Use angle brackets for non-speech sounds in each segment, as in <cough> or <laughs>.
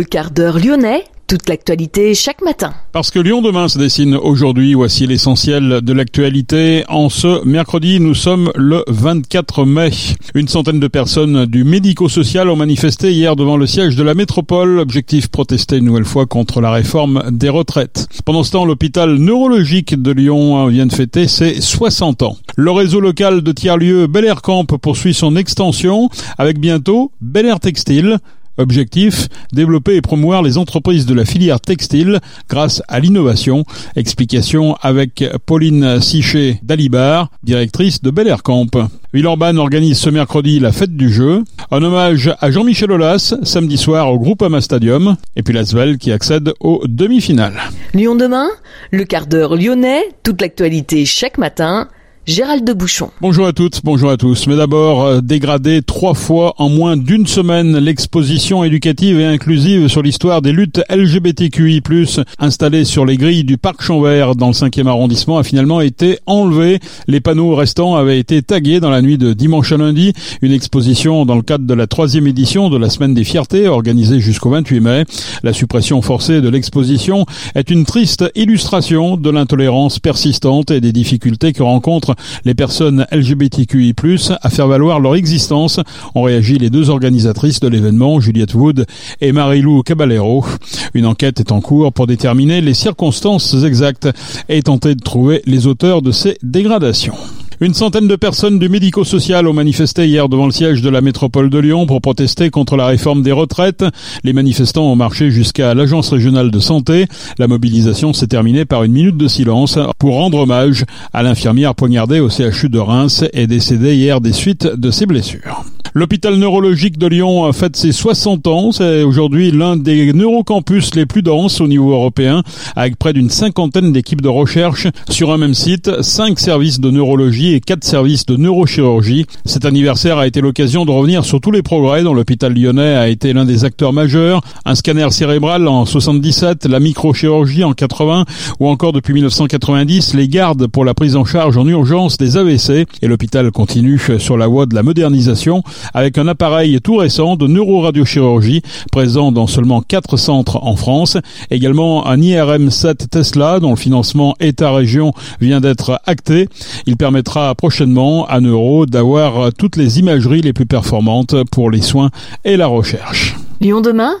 Le quart d'heure lyonnais, toute l'actualité chaque matin. Parce que Lyon demain se dessine aujourd'hui, voici l'essentiel de l'actualité. En ce mercredi, nous sommes le 24 mai. Une centaine de personnes du médico-social ont manifesté hier devant le siège de la métropole. Objectif protester une nouvelle fois contre la réforme des retraites. Pendant ce temps, l'hôpital neurologique de Lyon vient de fêter ses 60 ans. Le réseau local de tiers-lieux Bel Air Camp poursuit son extension avec bientôt Bel Air Textile. Objectif, développer et promouvoir les entreprises de la filière textile grâce à l'innovation. Explication avec Pauline Sichet d'Alibar, directrice de Bel Air Camp. Villeurbanne organise ce mercredi la fête du jeu. Un hommage à Jean-Michel Aulas samedi soir au groupe Ama Stadium. Et puis l'Asvel qui accède aux demi-finales. Lyon demain, le quart d'heure lyonnais, toute l'actualité chaque matin Gérald de Bouchon. Bonjour à toutes, bonjour à tous. Mais d'abord, euh, dégradé trois fois en moins d'une semaine, l'exposition éducative et inclusive sur l'histoire des luttes LGBTQI+, installée sur les grilles du Parc Chambert dans le 5e arrondissement, a finalement été enlevée. Les panneaux restants avaient été tagués dans la nuit de dimanche à lundi. Une exposition dans le cadre de la troisième édition de la Semaine des Fiertés, organisée jusqu'au 28 mai. La suppression forcée de l'exposition est une triste illustration de l'intolérance persistante et des difficultés que rencontrent les personnes LGBTQI+, à faire valoir leur existence, ont réagi les deux organisatrices de l'événement, Juliette Wood et Marilou Caballero. Une enquête est en cours pour déterminer les circonstances exactes et tenter de trouver les auteurs de ces dégradations. Une centaine de personnes du médico-social ont manifesté hier devant le siège de la métropole de Lyon pour protester contre la réforme des retraites. Les manifestants ont marché jusqu'à l'agence régionale de santé. La mobilisation s'est terminée par une minute de silence pour rendre hommage à l'infirmière poignardée au CHU de Reims et décédée hier des suites de ses blessures. L'hôpital neurologique de Lyon fête ses 60 ans. C'est aujourd'hui l'un des neurocampus les plus denses au niveau européen, avec près d'une cinquantaine d'équipes de recherche sur un même site, cinq services de neurologie et quatre services de neurochirurgie. Cet anniversaire a été l'occasion de revenir sur tous les progrès dont l'hôpital lyonnais a été l'un des acteurs majeurs. Un scanner cérébral en 77, la microchirurgie en 80 ou encore depuis 1990 les gardes pour la prise en charge en urgence des AVC. Et l'hôpital continue sur la voie de la modernisation avec un appareil tout récent de neuroradiochirurgie présent dans seulement quatre centres en France. Également un IRM 7 Tesla dont le financement État-région vient d'être acté. Il permettra prochainement à Neuro d'avoir toutes les imageries les plus performantes pour les soins et la recherche. Lyon demain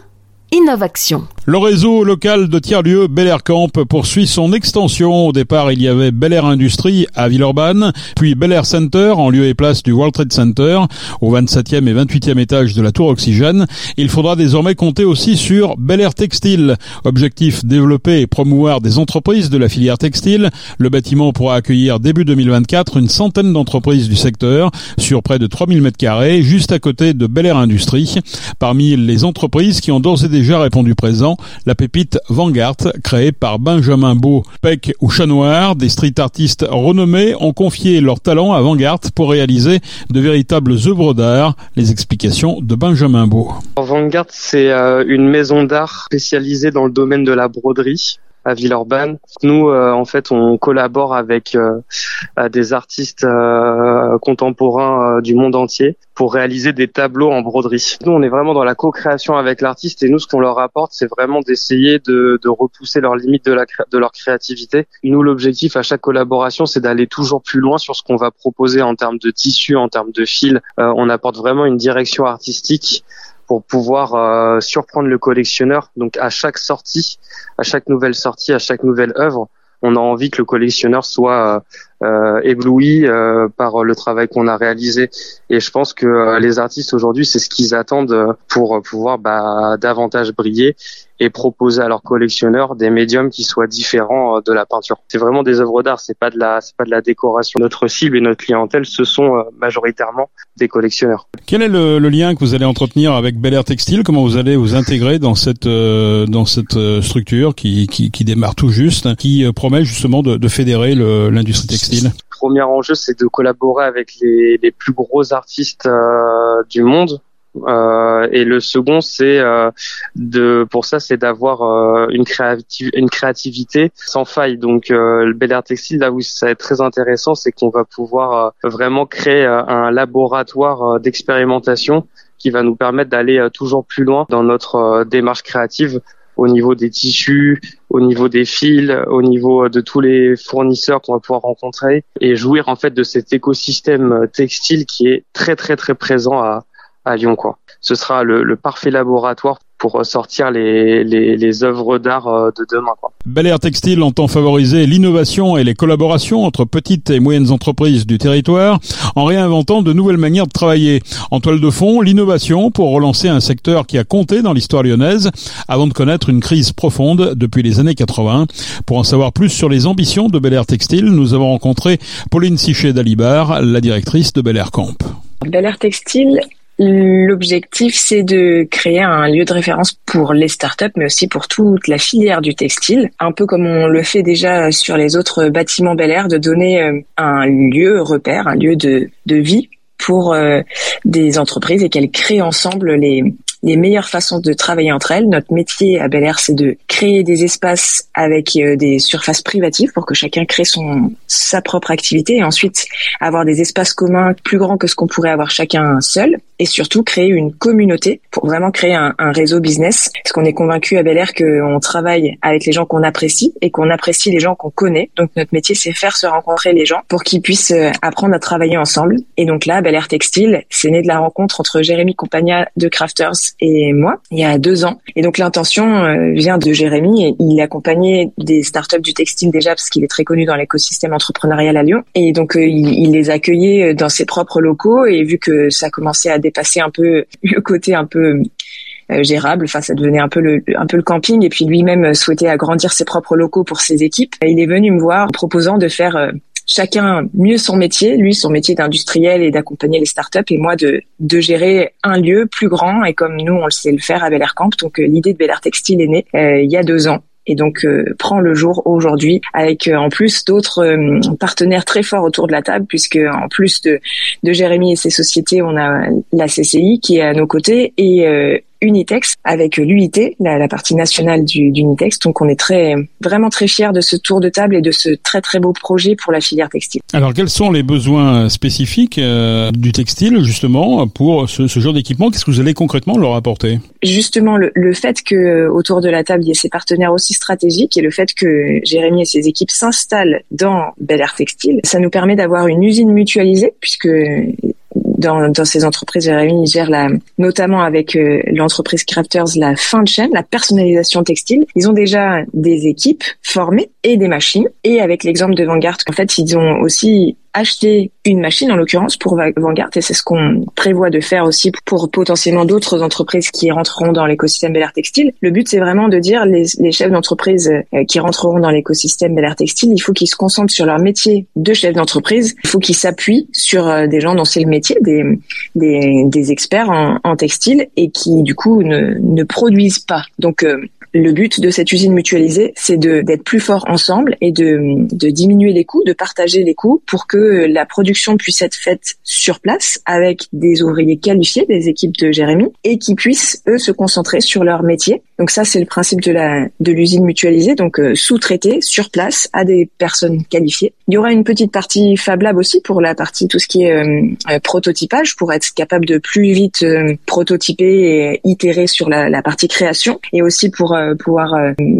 Innovation. Le réseau local de tiers-lieux Bel Air Camp poursuit son extension. Au départ, il y avait Bel Air Industrie à Villeurbanne, puis Bel Air Center en lieu et place du World Trade Center, au 27e et 28e étage de la tour Oxygène. Il faudra désormais compter aussi sur Bel Air Textile. Objectif développer et promouvoir des entreprises de la filière textile. Le bâtiment pourra accueillir début 2024 une centaine d'entreprises du secteur sur près de 3000 mètres carrés, juste à côté de Bel Air Industrie. Parmi les entreprises qui ont d'ores et déjà déjà répondu présent, la pépite Vanguard, créée par Benjamin Beau, Peck ou Chat Noir, des street artistes renommés ont confié leur talent à Vanguard pour réaliser de véritables œuvres d'art. Les explications de Benjamin Beau. Vanguard, c'est euh, une maison d'art spécialisée dans le domaine de la broderie à Villeurbanne. Nous, euh, en fait, on collabore avec euh, des artistes euh, contemporains du monde entier pour réaliser des tableaux en broderie. Nous, on est vraiment dans la co-création avec l'artiste et nous, ce qu'on leur apporte, c'est vraiment d'essayer de, de, repousser leurs limites de, de leur créativité. Nous, l'objectif à chaque collaboration, c'est d'aller toujours plus loin sur ce qu'on va proposer en termes de tissu, en termes de fil. on apporte vraiment une direction artistique pour pouvoir euh, surprendre le collectionneur. Donc à chaque sortie, à chaque nouvelle sortie, à chaque nouvelle œuvre, on a envie que le collectionneur soit euh, ébloui euh, par le travail qu'on a réalisé. Et je pense que les artistes aujourd'hui, c'est ce qu'ils attendent pour pouvoir bah, davantage briller et proposer à leurs collectionneurs des médiums qui soient différents euh, de la peinture. C'est vraiment des œuvres d'art, c'est pas de la c'est pas de la décoration. Notre cible et notre clientèle, ce sont euh, majoritairement des collectionneurs. Quel est le, lien que vous allez entretenir avec Bel Air Textile? Comment vous allez vous intégrer dans cette euh, dans cette structure qui, qui, qui démarre tout juste, qui promet justement de, de fédérer l'industrie textile? Premier enjeu, c'est de collaborer avec les, les plus gros artistes du monde. Euh, et le second, c'est euh, de, pour ça, c'est d'avoir euh, une, une créativité sans faille. Donc, le Bel Air Textile, là où ça être très intéressant, c'est qu'on va pouvoir vraiment créer un laboratoire d'expérimentation qui va nous permettre d'aller toujours plus loin dans notre démarche créative au niveau des tissus, au niveau des fils, au niveau de tous les fournisseurs qu'on va pouvoir rencontrer et jouir en fait de cet écosystème textile qui est très très très présent à, Lyon quoi. Ce sera le parfait laboratoire pour sortir les, les, les œuvres d'art euh, de demain. Quoi. Bel Air Textile entend favoriser l'innovation et les collaborations entre petites et moyennes entreprises du territoire en réinventant de nouvelles manières de travailler. En toile de fond, l'innovation pour relancer un secteur qui a compté dans l'histoire lyonnaise avant de connaître une crise profonde depuis les années 80. Pour en savoir plus sur les ambitions de Bel Air Textile, nous avons rencontré Pauline Sichet d'Alibar, la directrice de Bel Air Camp. Bel Air Textile L'objectif, c'est de créer un lieu de référence pour les startups, mais aussi pour toute la filière du textile, un peu comme on le fait déjà sur les autres bâtiments Bel Air, de donner euh, un lieu repère, un lieu de, vie pour euh, des entreprises et qu'elles créent ensemble les, les meilleures façons de travailler entre elles. Notre métier à Bel Air, c'est de créer des espaces avec euh, des surfaces privatives pour que chacun crée son sa propre activité et ensuite avoir des espaces communs plus grands que ce qu'on pourrait avoir chacun seul et surtout créer une communauté pour vraiment créer un, un réseau business. Parce qu'on est convaincu à Bel Air qu'on travaille avec les gens qu'on apprécie et qu'on apprécie les gens qu'on connaît. Donc notre métier, c'est faire se rencontrer les gens pour qu'ils puissent euh, apprendre à travailler ensemble. Et donc là, Bel Air Textile, c'est né de la rencontre entre Jérémy Compagna de Crafters et moi il y a deux ans. Et donc l'intention euh, vient de Jérémy. Et il accompagnait des startups du textile déjà parce qu'il est très connu dans l'écosystème entrepreneurial à Lyon. Et donc euh, il, il, les accueillait dans ses propres locaux. Et vu que ça commençait à dépasser un peu <laughs> le côté un peu euh, gérable. Enfin, ça devenait un peu le un peu le camping. Et puis lui-même souhaitait agrandir ses propres locaux pour ses équipes. Il est venu me voir proposant de faire chacun mieux son métier, lui son métier d'industriel et d'accompagner les startups et moi de, de gérer un lieu plus grand et comme nous on le sait le faire à Bel Air Camp. Donc euh, l'idée de Bel Air Textile est née euh, il y a deux ans et donc euh, prend le jour aujourd'hui avec en plus d'autres partenaires très forts autour de la table puisque en plus de, de Jérémy et ses sociétés on a la CCI qui est à nos côtés et Unitex avec l'UIT, la, la, partie nationale du, d'Unitex. Donc on est très vraiment très fiers de ce tour de table et de ce très très beau projet pour la filière textile. Alors quels sont les besoins spécifiques euh, du textile justement pour ce, ce genre d'équipement? Qu'est-ce que vous allez concrètement leur apporter? Justement le, le, fait que autour de la table il y ait ces partenaires aussi stratégiques et le fait que Jérémy et ses équipes s'installent dans Bel Air Textile, ça nous permet d'avoir une usine mutualisée puisque dans, dans ces entreprises, Jérémy gère la, notamment avec euh, l'entreprise Crafters la fin de chaîne, la personnalisation textile. Ils ont déjà des équipes formées et des machines. Et avec l'exemple de Vanguard, en fait, ils ont aussi acheter une machine en l'occurrence pour Vanguard et c'est ce qu'on prévoit de faire aussi pour potentiellement d'autres entreprises qui rentreront dans l'écosystème Bel Air Textile. Le but c'est vraiment de dire les, chefs d'entreprise euh, qui rentreront dans l'écosystème Bel Air Textile, il faut qu'ils se concentrent sur leur métier de chef d'entreprise, il faut qu'ils s'appuient sur euh, des gens dont c'est le métier, des, des, des experts en, en, textile et qui du coup ne, ne produisent pas. Donc euh, le but de cette usine mutualisée, c'est d'être plus fort ensemble et de, diminuer les coûts, de partager les coûts pour que la production puisse être faite sur place avec des ouvriers qualifiés, des équipes de Jérémy, et qui puissent eux se concentrer sur leur métier. Donc ça, c'est le principe de la de l'usine mutualisée, donc euh, sous-traité sur place à des personnes qualifiées. Il y aura une petite partie Fab Lab aussi pour la partie tout ce qui est euh, euh, prototypage pour être capable de plus vite prototyper et itérer sur la, la, partie création et aussi pour pouvoir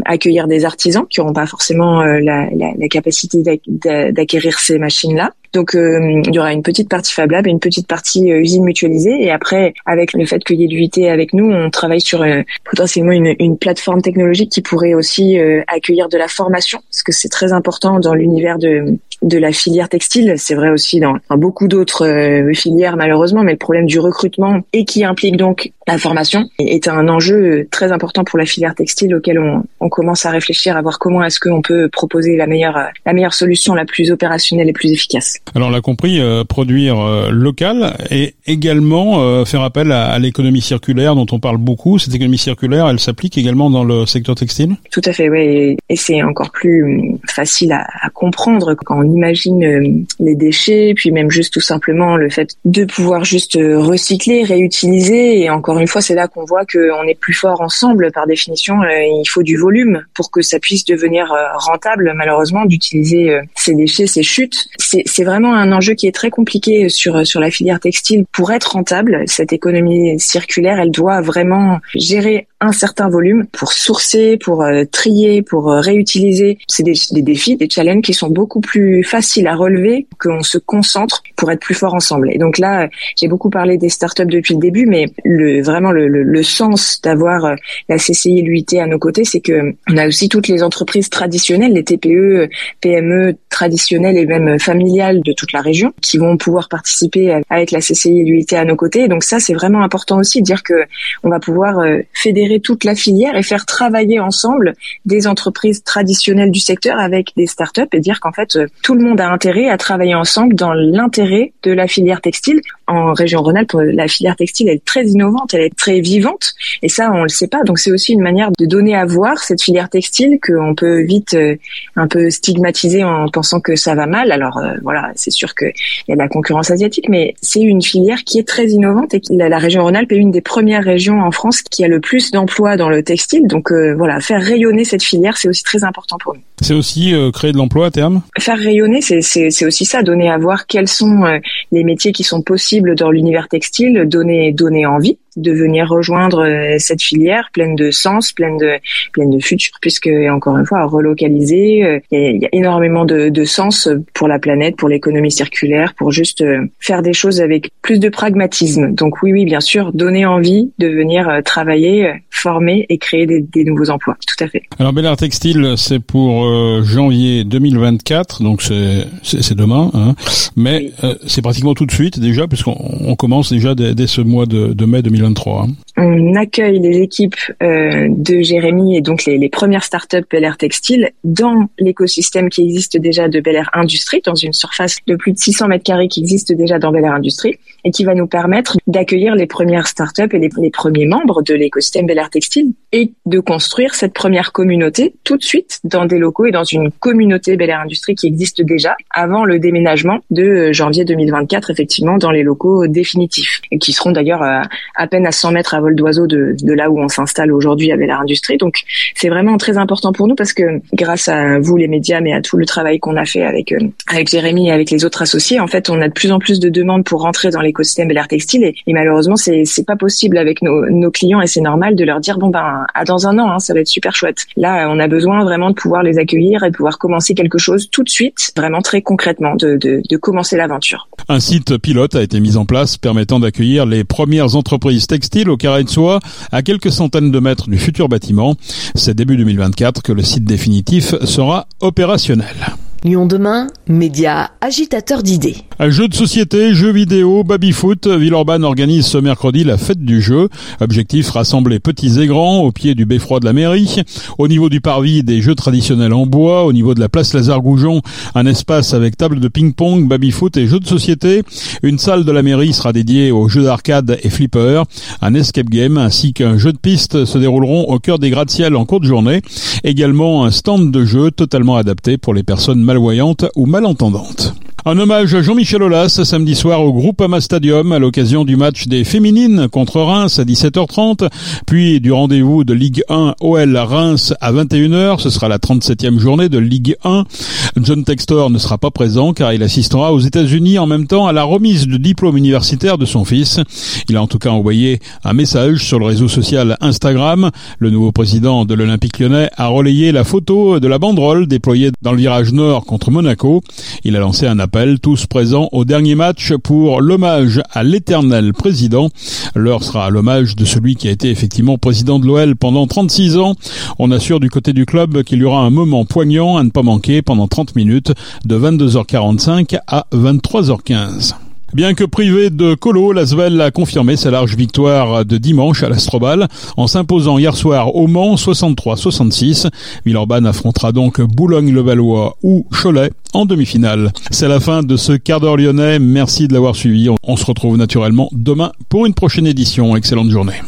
accueillir des artisans qui n'auront pas forcément la, la, la capacité d'acquérir ces machines-là. Donc euh, il y aura une petite partie Fab Lab et une petite partie euh, usine mutualisée. Et après, avec le fait qu'il y ait l'UIT avec nous, on travaille sur euh, potentiellement une, une, plateforme technologique qui pourrait aussi accueillir de la formation, parce que c'est très important dans l'univers de de la filière textile. C'est vrai aussi dans, beaucoup d'autres euh, filières malheureusement, mais le problème du recrutement et qui implique donc la formation est un enjeu très important pour la filière textile auquel on, commence à réfléchir à voir comment est-ce qu'on peut proposer la meilleure la meilleure solution la plus opérationnelle et plus efficace. Alors on l'a compris, euh, produire euh, local et également faire appel à, à l'économie circulaire dont on parle beaucoup. Cette économie circulaire, elle s'applique également dans le secteur textile Tout à fait, oui. Et c'est encore plus hum, facile à, comprendre quand on imagine hum, les déchets, puis même juste tout simplement le fait de pouvoir juste recycler, réutiliser. Et encore une fois, c'est là qu'on voit qu'on est plus fort ensemble. Par définition, il faut du volume pour que ça puisse devenir rentable, malheureusement, d'utiliser ces déchets, ces chutes. C'est vraiment un enjeu qui est très compliqué sur, sur la filière textile. Pour être rentable, cette économie circulaire, elle doit vraiment gérer un certain volume pour sourcer, pour euh, trier, pour euh, réutiliser. C'est des, défis, des challenges qui sont beaucoup plus faciles à relever qu'on se concentre pour être plus fort ensemble. Et donc là, j'ai beaucoup parlé des startups depuis le début, mais le, vraiment le, le, le sens d'avoir euh, la CCI et l'UIT à nos côtés, c'est que on a aussi toutes les entreprises traditionnelles, les TPE, PME traditionnelles et même familiales de toute la région qui vont pouvoir participer avec la CCI et l'UIT à nos côtés. Et donc ça, c'est vraiment important aussi de dire que on va pouvoir fédérer toute la filière et faire travailler ensemble des entreprises traditionnelles du secteur avec des startups et dire qu'en fait euh, tout le monde a intérêt à travailler ensemble dans l'intérêt de la filière textile. En région Rhône-Alpes, la filière textile elle est très innovante, elle est très vivante et ça on le sait pas. Donc c'est aussi une manière de donner à voir cette filière textile qu'on peut vite euh, un peu stigmatiser en pensant que ça va mal. Alors euh, voilà, c'est sûr qu'il y a de la concurrence asiatique, mais c'est une filière qui est très innovante et la, la région Rhône-Alpes est une des premières régions en France qui a le plus d'emplois dans le textile. Donc euh, voilà, faire rayonner cette filière, c'est aussi très important pour nous. C'est aussi euh, créer de l'emploi à terme? Faire rayonner, c'est aussi ça, donner à voir quels sont euh, les métiers qui sont possibles dans l'univers textile, donner, donner envie de venir rejoindre euh, cette filière pleine de sens, pleine de pleine de futur, puisque encore une fois, relocaliser, il y, a énormément de, de, sens pour la planète, pour l'économie circulaire, pour juste faire des choses avec plus de pragmatisme. Donc oui, oui, bien sûr, donner envie de venir travailler, former et créer des, des nouveaux emplois. Tout à fait. Alors Bel Textile, c'est pour euh, janvier 2024, donc c'est demain, hein. mais euh, c'est pratiquement tout de suite déjà, puisqu'on commence déjà dès, ce mois de, de mai 2023. On accueille les équipes euh, de Jérémy et donc les, les premières startups Bel Air Textile dans l'écosystème qui existe déjà de Bel Air Industrie, dans une surface de plus de 600 mètres carrés qui existe déjà dans Bel Air Industrie et qui va nous permettre d'accueillir les premières startups et les, les premiers membres de l'écosystème Bel Air Textile et de construire cette première communauté tout de suite dans des locaux et dans une communauté Bel Air Industrie qui existe déjà avant le déménagement de euh, janvier 2024 effectivement dans les locaux définitifs et qui seront d'ailleurs euh, à peine à 100 mètres à vol d'oiseau de, de, là où on s'installe aujourd'hui à Bel Air Industrie. Donc c'est vraiment très important pour nous parce que grâce à vous les médias mais à tout le travail qu'on a fait avec euh, avec Jérémy et avec les autres associés en fait on a de plus en plus de demandes pour rentrer dans l'écosystème Bel Air Textile et, malheureusement c'est c'est pas possible avec nos, clients et c'est normal de leur dire bon ben à dans un an hein, ça va être super chouette. Là on a besoin vraiment de pouvoir les accueillir et de pouvoir commencer quelque chose tout de suite, vraiment très concrètement, de, de, de commencer l'aventure. Un site pilote a été mis en place permettant d'accueillir les premières entreprises textiles au de à quelques centaines de mètres du futur bâtiment. C'est début 2024 que le site définitif sera opérationnel. Lyon demain, média agitateur d'idées. Jeux de société, jeux vidéo, baby-foot, Villeurbanne organise ce mercredi la fête du jeu. Objectif, rassembler petits et grands au pied du beffroi de la mairie. Au niveau du parvis, des jeux traditionnels en bois. Au niveau de la place Lazare-Goujon, un espace avec table de ping-pong, baby-foot et jeux de société. Une salle de la mairie sera dédiée aux jeux d'arcade et flipper. Un escape game ainsi qu'un jeu de piste se dérouleront au cœur des gratte-ciel en courte journée. Également un stand de jeu totalement adapté pour les personnes malvoyante ou malentendante. Un hommage à Jean-Michel Aulas samedi soir au Groupama Stadium à l'occasion du match des féminines contre Reims à 17h30, puis du rendez-vous de Ligue 1 OL Reims à 21h, ce sera la 37e journée de Ligue 1. John Textor ne sera pas présent car il assistera aux États-Unis en même temps à la remise du diplôme universitaire de son fils. Il a en tout cas envoyé un message sur le réseau social Instagram. Le nouveau président de l'Olympique lyonnais a relayé la photo de la banderole déployée dans le virage nord contre Monaco. Il a lancé un appel, tous présents au dernier match pour l'hommage à l'éternel président. L'heure sera l'hommage de celui qui a été effectivement président de l'OL pendant 36 ans. On assure du côté du club qu'il y aura un moment poignant à ne pas manquer pendant 30 minutes de 22h45 à 23h15. Bien que privé de Colo, Lasvel a confirmé sa large victoire de dimanche à l'Astrobal en s'imposant hier soir au Mans 63-66. Villeurbanne affrontera donc Boulogne-le-Valois ou Cholet en demi-finale. C'est la fin de ce quart d'heure lyonnais. Merci de l'avoir suivi. On se retrouve naturellement demain pour une prochaine édition. Excellente journée.